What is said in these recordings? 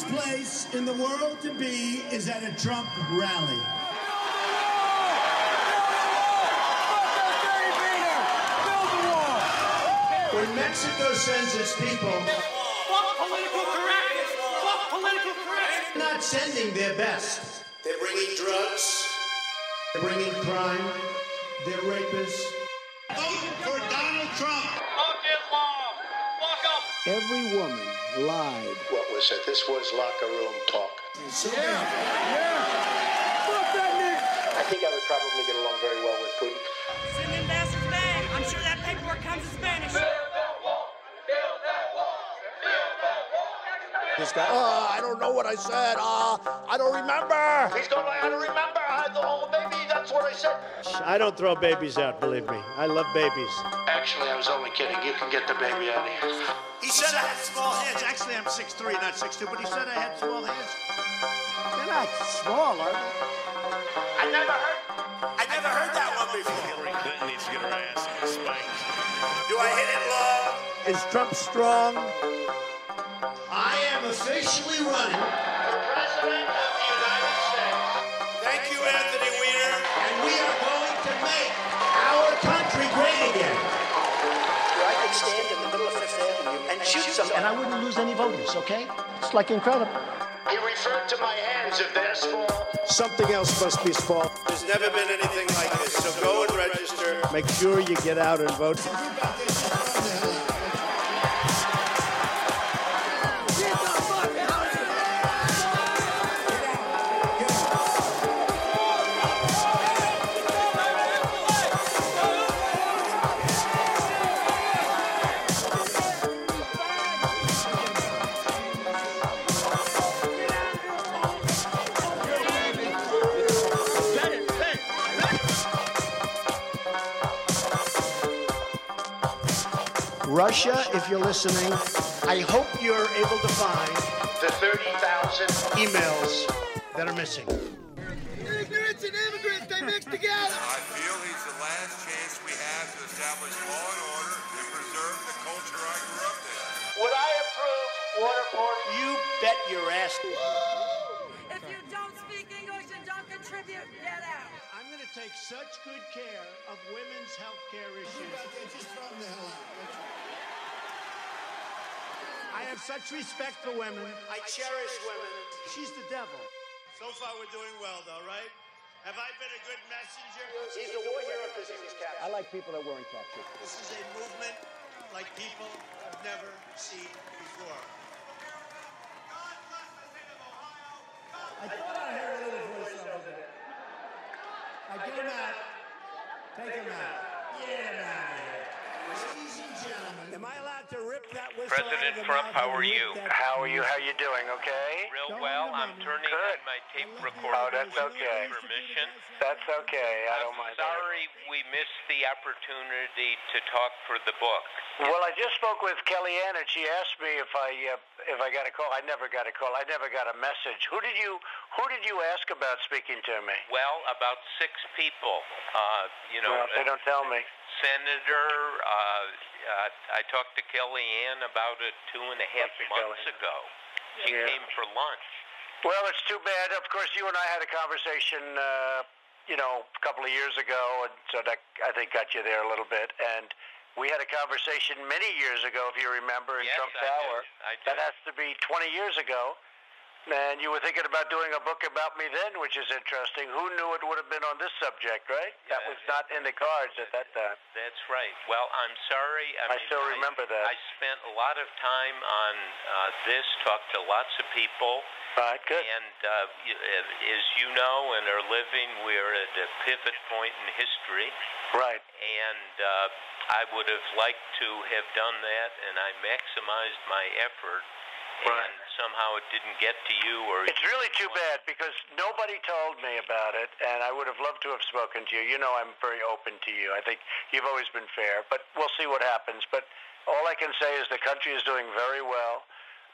safest place in the world to be is at a Trump rally? When Mexico sends its people, Fuck political correctness! Fuck political correctness! they're not sending their best. They're bringing drugs. They're bringing crime. They're rapists. Vote for Donald Trump. Fuck Islam! Fuck 'em! Every woman lied. What was it? This was locker room talk. Yeah, yeah. Fuck that nigga. I think I would probably get along very well with Putin. Send them bastards back. I'm sure that paperwork comes in Spanish. This guy, oh, I don't know what I said. Uh, I don't remember. Please don't I don't remember. I, oh, baby, that's what I said. I don't throw babies out, believe me. I love babies. Actually, I was only kidding. You can get the baby out of here. He said I had small hands. Actually, I'm 6'3", not 6'2", but he said I had small hands. They're not small, are they? I never heard. I never heard that one before. Hillary Clinton needs to get her ass spanked. Do I hit it low? Is Trump strong? I am officially running and. And I wouldn't lose any voters, okay? It's like incredible. He referred to my hands if they're. Something else must be small. There's never been anything like this. So go and register. Make sure you get out and vote. Russia, if you're listening, I hope you're able to find The 30,000. emails that are missing. Ignorance and immigrants, they mix together. I feel he's the last chance we have to establish law and order and preserve the culture I grew up in. Would I approve waterboard? You bet your ass. Take such good care of women's health care issues. I have such respect for women. I cherish women. She's the devil. So far, we're doing well, though, right? Have I been a good messenger? He's the war hero because he was captured. I like people that weren't captured. This is a movement like people have never seen before. God bless the state of Ohio. I thought I heard a little voice over there. I get him out. Take him out. Get him out of here. Ladies and gentlemen, am I allowed to rip that whistle President out of the Trump, mouth how are you? How are you? How are you doing? Okay. Real well. I'm turning Good. on my tape Oh, recorder. that's with okay. your Permission. That's okay. I don't I'm mind. that. sorry we missed the opportunity to talk for the book. Well, I just spoke with Kellyanne, and she asked me if I uh, if I got a call. I never got a call. I never got a message. Who did you Who did you ask about speaking to me? Well, about six people. Uh, you know, Well, they don't tell me. Senator. Uh, uh, I talked to Kellyanne about it two and a half months Kellyanne. ago. She Yeah. came for lunch. Well, it's too bad. Of course, you and I had a conversation, uh, you know, a couple of years ago, and so that I think got you there a little bit. And we had a conversation many years ago, if you remember, in Yes, Trump I. Tower. I do. That has to be 20 years ago, And you were thinking about doing a book about me then, which is interesting. Who knew it would have been on this subject, right? that was not in the cards at that time. That's right. Well, I'm sorry. I, I mean, still remember that. I spent a lot of time on uh, this, talked to lots of people. Right, good. And uh, uh, as you know and are living, we're at a pivot point in history. Right. And uh, I would have liked to have done that, and I maximized my effort. And somehow it didn't get to you, or It's really too bad because nobody told me about it, and I would have loved to have spoken to you. You know, I'm very open to you. I think you've always been fair, but we'll see what happens. But all I can say is the country is doing very well.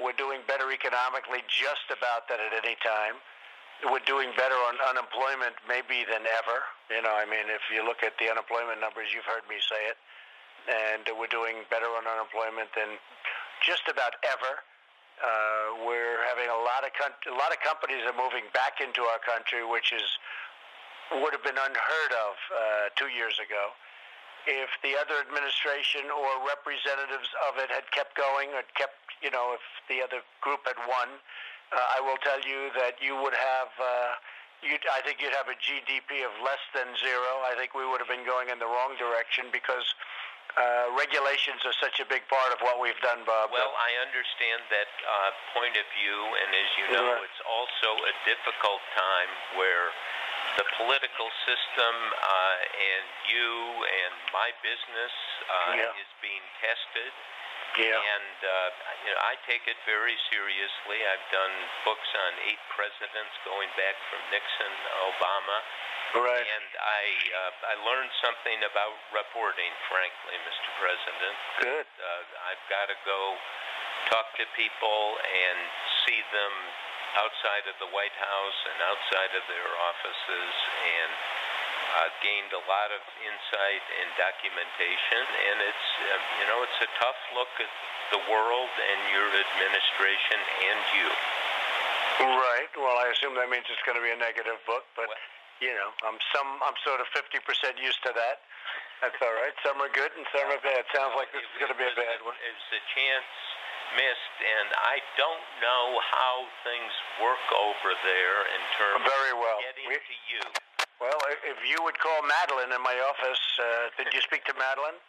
We're doing better economically just about that at any time. We're doing better on unemployment maybe than ever. You know, I mean, if you look at the unemployment numbers, you've heard me say it. And we're doing better on unemployment than just about ever. Uh, we're having a lot of con- a lot of companies are moving back into our country, which is would have been unheard of uh, two years ago. If the other administration or representatives of it had kept going, or kept, you know, if the other group had won, uh, I will tell you that you would have. Uh, you'd, I think you'd have a GDP of less than zero. I think we would have been going in the wrong direction because uh, regulations are such a big part of what we've done, Bob. Well, I understand that uh, point of view, and as you know, Right. it's also a difficult time where the political system uh, and you and my business uh, Yeah. is being tested. Yeah. And uh, you know, I take it very seriously. I've done books on eight presidents going back from Nixon, Obama. Right. And I uh, I learned something about reporting, frankly, Mr. President. Good. Uh, I've got to go talk to people and see them outside of the White House and outside of their offices and uh, gained a lot of insight and documentation. And it's, uh, you know, it's a tough look at the world and your administration and you. Right. Well, I assume that means it's going to be a negative book, but you know, I'm some I'm sort of 50% used to that. That's all right. Some are good and some are bad. Sounds like this is going to be a bad one. It's a chance missed, and I don't know how things work over there in terms Very well. of getting We- to you. Well, i- if you would call Madeline in my office, uh, did you speak to Madeline?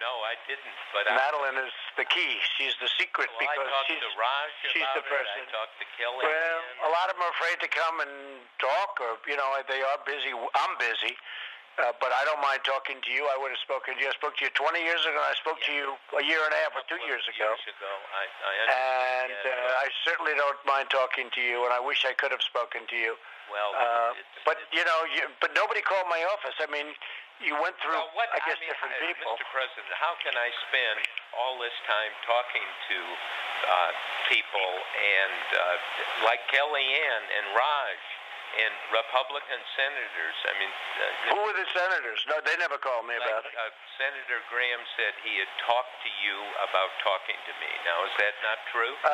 No, I didn't, but I, Madeline is the key. She's the secret well, I because talked she's to Raj she's the it. person. I talked to Kelly. Well, a lot of them are afraid to come and talk, or you know, they are busy. I'm busy, uh, but I don't mind talking to you. I would have spoken to you. I spoke to you 20 years ago. and I spoke to you a year and a half or two years ago. Years ago, I, I. And uh, I certainly don't mind talking to you, and I wish I could have spoken to you. well, Uh, it's, but you know, you, but nobody called my office. I mean, you went through, well, what, I guess, mean, different people. Mr. President, how can I spend all this time talking to uh, people and uh, like Kellyanne and Raj and Republican senators? I mean, uh, Who were the senators? No, they never called me like, about it. uh, Senator Graham said he had talked to you about talking to me. Now, is that not true? Uh,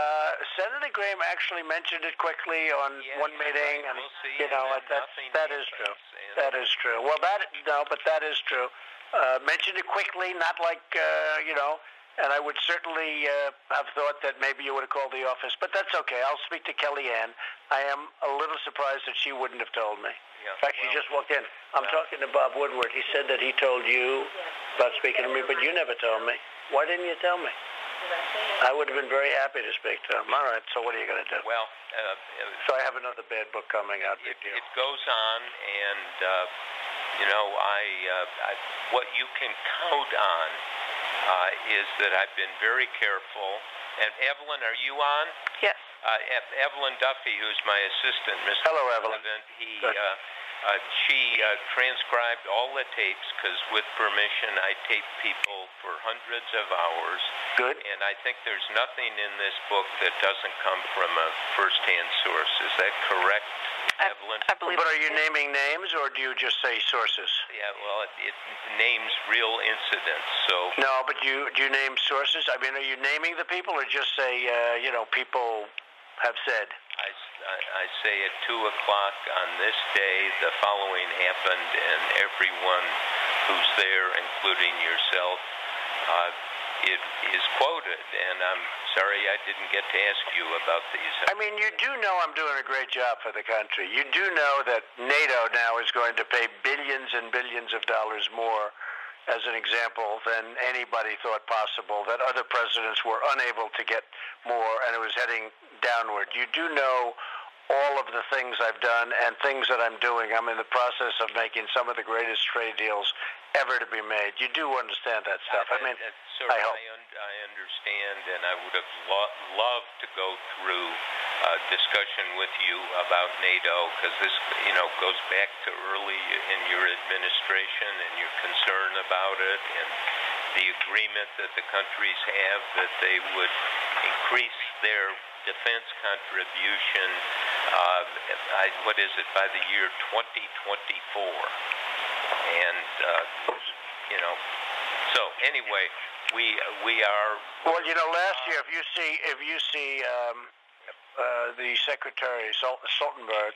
Senator Graham actually mentioned it quickly on one meeting, right. and We'll see, you know then that's that is true. and- That is true. Well, that no, but that is true. Uh, mentioned it quickly, not like uh, you know. And I would certainly uh, have thought that maybe you would have called the office, but that's okay. I'll speak to Kellyanne. I am a little surprised that she wouldn't have told me. Yeah, In fact, she just walked in. I'm talking to Bob Woodward. He said that he told you about speaking to me, but you never told me. Why didn't you tell me? I would have been very happy to speak to him. All right, so what are you going to do? Well, uh, uh, So I have another bad book coming out. it, it goes on, and uh, you know, I, uh, I what you can count on uh, is that I've been very careful. And Evelyn, are you on? Yes. Uh, Ev- Evelyn Duffy, who's my assistant, Mr. Hello, Evelyn. President, he, uh, uh, she uh, transcribed all the tapes because, with permission, I tape people for hundreds of hours. Good. And I think there's nothing in this book that doesn't come from a first-hand source. Is that correct, Evelyn? I believe. But are you naming names, or do you just say sources? Yeah, well, it, it names real incidents. So No, but you do you name sources? I mean, are you naming the people, or just say uh, you know people have said? I, I, I say at 2 o'clock on this day, the following happened, and everyone who's there, including yourself, uh, it is quoted, and I'm sorry I didn't get to ask you about these. I mean, you do know I'm doing a great job for the country. You do know that NATO now is going to pay billions and billions of dollars more, as an example, than anybody thought possible, that other presidents were unable to get more, and it was heading downward. You do know all of the things I've done and things that I'm doing. I'm in the process of making some of the greatest trade deals ever to be made. You do understand that stuff. I, I mean, uh, sir, I hope. I, un- I understand, and I would have lo- loved to go through a discussion with you about NATO because this, you know, goes back to early in your administration and your concern about it and the agreement that the countries have that they would increase their defense contribution, uh, I, what is it, by the year 2024. And, uh, you know, so anyway, we we are. Well, you know, last year, if you see if you see um, uh, the Secretary Stoltenberg,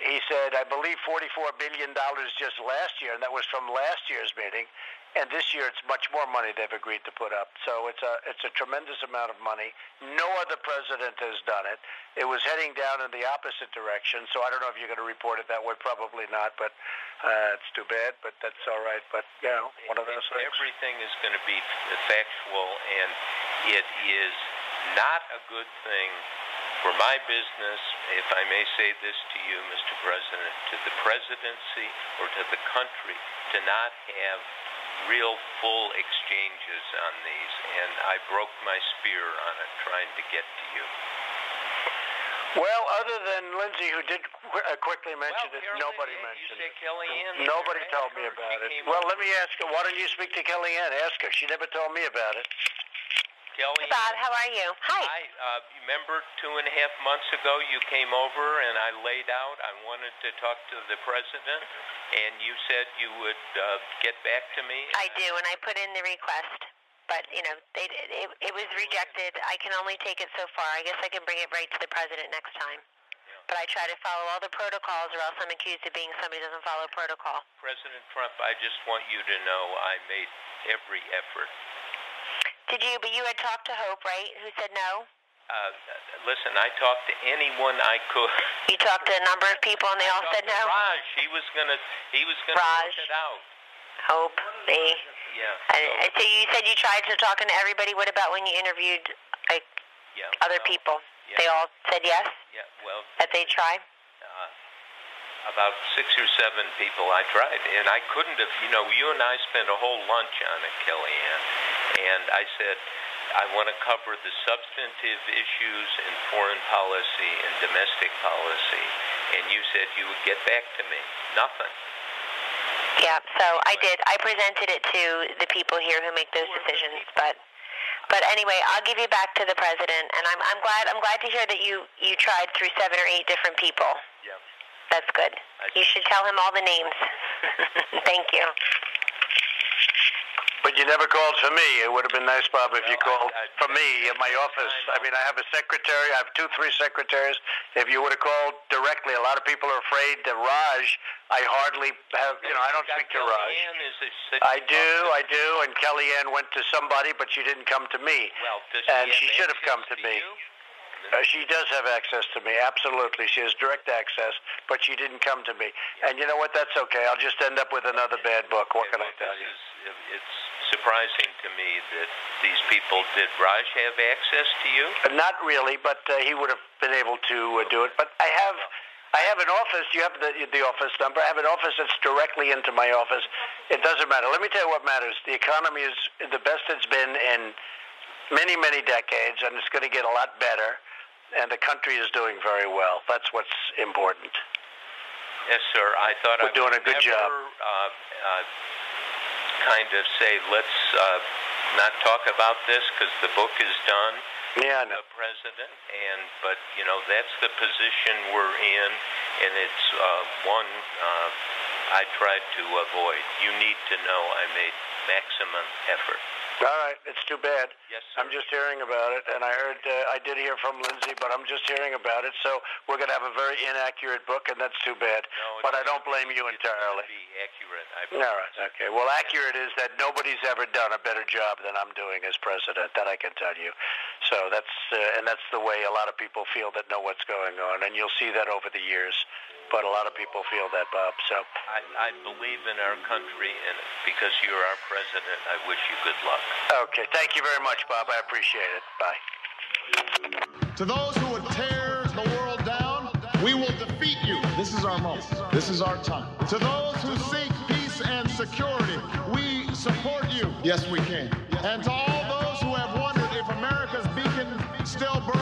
he said, I believe, $44 billion just last year, and that was from last year's meeting. And this year, it's much more money they've agreed to put up. So it's a it's a tremendous amount of money. No other president has done it. It was heading down in the opposite direction. So I don't know if you're going to report it that way. Probably not. But uh, it's too bad. But that's all right. But you know, one of those things. Everything is going to be factual, and it is not a good thing for my business, if I may say this to you, Mr. President, to the presidency or to the country, to not have real full exchanges on these, and I broke my spear on it trying to get to you. Well, other than Lindsay, who did qu- uh, quickly mention well, it, Carolyn, nobody mentioned it. Kellyanne. Nobody told me about it. Well, let me ask her. Why don't you speak to Kellyanne? Ask her. She never told me about it. Kellyanne. Bob, how are you? Hi. Hi. Uh, remember two and a half months ago you came over and I laid out I wanted to talk to the president, and you said you would uh, get back to me. I do, and I put in the request, but you know, they, it, it was rejected. I can only take it so far. I guess I can bring it right to the president next time. But I try to follow all the protocols, or else I'm accused of being somebody who doesn't follow protocol. President Trump, I just want you to know I made every effort. Did you? But you had talked to Hope, right? Who said no? Uh, listen, I talked to anyone I could. You talked to a number of people, and they all said no. Raj, he was gonna, he was gonna Raj. it out. Hope, me. Yeah. And, and so you said you tried to talking to everybody. What about when you interviewed like Yeah. other well, people? yeah. They all said yes. Yeah. Well, That they try. uh, about six or seven people I tried, and I couldn't have. You know, you and I spent a whole lunch on it, Kellyanne, and I said. I want to cover the substantive issues in foreign policy and domestic policy, and you said you would get back to me. Nothing. Yeah, so I did. I presented it to the people here who make those decisions, but but anyway, I'll give you back to the president, and I'm I'm glad I'm glad to hear that you you tried through seven or eight different people. Yeah. That's good. You should tell him all the names. Thank you. But you never called for me. It would have been nice, Bob, if you Well, I- called I- for me at my office. I mean, I have a secretary. I have two, three secretaries. If you would have called directly, a lot of people are afraid that Raj. I hardly have. You know, I don't speak to Raj. Is I do, I do. And Kellyanne went to somebody, but she didn't come to me. Well, does and she, she should have come to me. You? Uh, she does have access to me, absolutely. She has direct access, but she didn't come to me. And you know what? That's okay. I'll just end up with another bad book. What Okay, can I tell you? Is, it's surprising to me that these people did Raj have access to you? Uh, Not really, but uh, he would have been able to uh, do it. But I have, I have an office. You have the the office number. I have an office that's directly into my office. It doesn't matter. Let me tell you what matters. The economy is the best it's been in many, many decades, and it's going to get a lot better. And the country is doing very well. That's what's important. Yes, sir. I thought We're I doing would a good never, job. Uh, uh, kind of say, let's uh, not talk about this because the book is done. Yeah. The president, and but you know that's the position we're in, and it's uh, one uh, I tried to avoid. You need to know I made maximum effort. All right, it's too bad. Yes, I'm just hearing about it, and I heard uh, I did hear from Lindsay, but I'm just hearing about it. So we're going to have a very inaccurate book, and that's too bad. No, but I don't blame you entirely. Be accurate. All right. Okay. Well, accurate is that nobody's ever done a better job than I'm doing as president. That I can tell you. So that's uh, and that's the way a lot of people feel that know what's going on, and you'll see that over the years. But a lot of people feel that, Bob. So I, I believe in our country, and because you're our president, I wish you good luck. Okay. Thank you very much, Bob. I appreciate it. Bye. To those who would tear the world down, we will defeat you. This is our moment. This is our time. To those who seek peace and security, we support you. Yes, we can. And to all those who have wondered if America's beacon still burns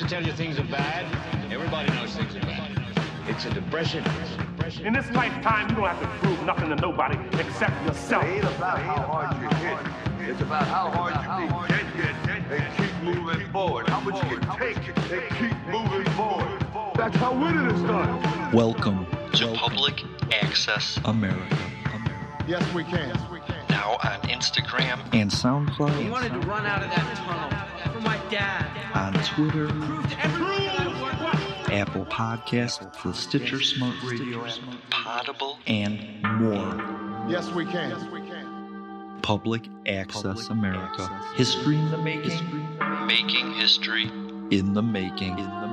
to tell you things are bad. Everybody knows things are bad. It's a depression. In this lifetime, you don't have to prove nothing to nobody except yourself. It ain't about how hard you hit. It's about how hard you can get hit and keep moving forward. How much you can take and keep moving forward. That's how winning is done. Welcome to Public Access America. Yes, we can. Now on Instagram and SoundCloud, He wanted to run out of that tunnel for my dad. on Twitter, Proved everybody that it worked. Apple Podcasts, the Stitcher Smart Radio app, Potable, and more. Yes, we can. Public Access America. History in the making. Making history in the making. In the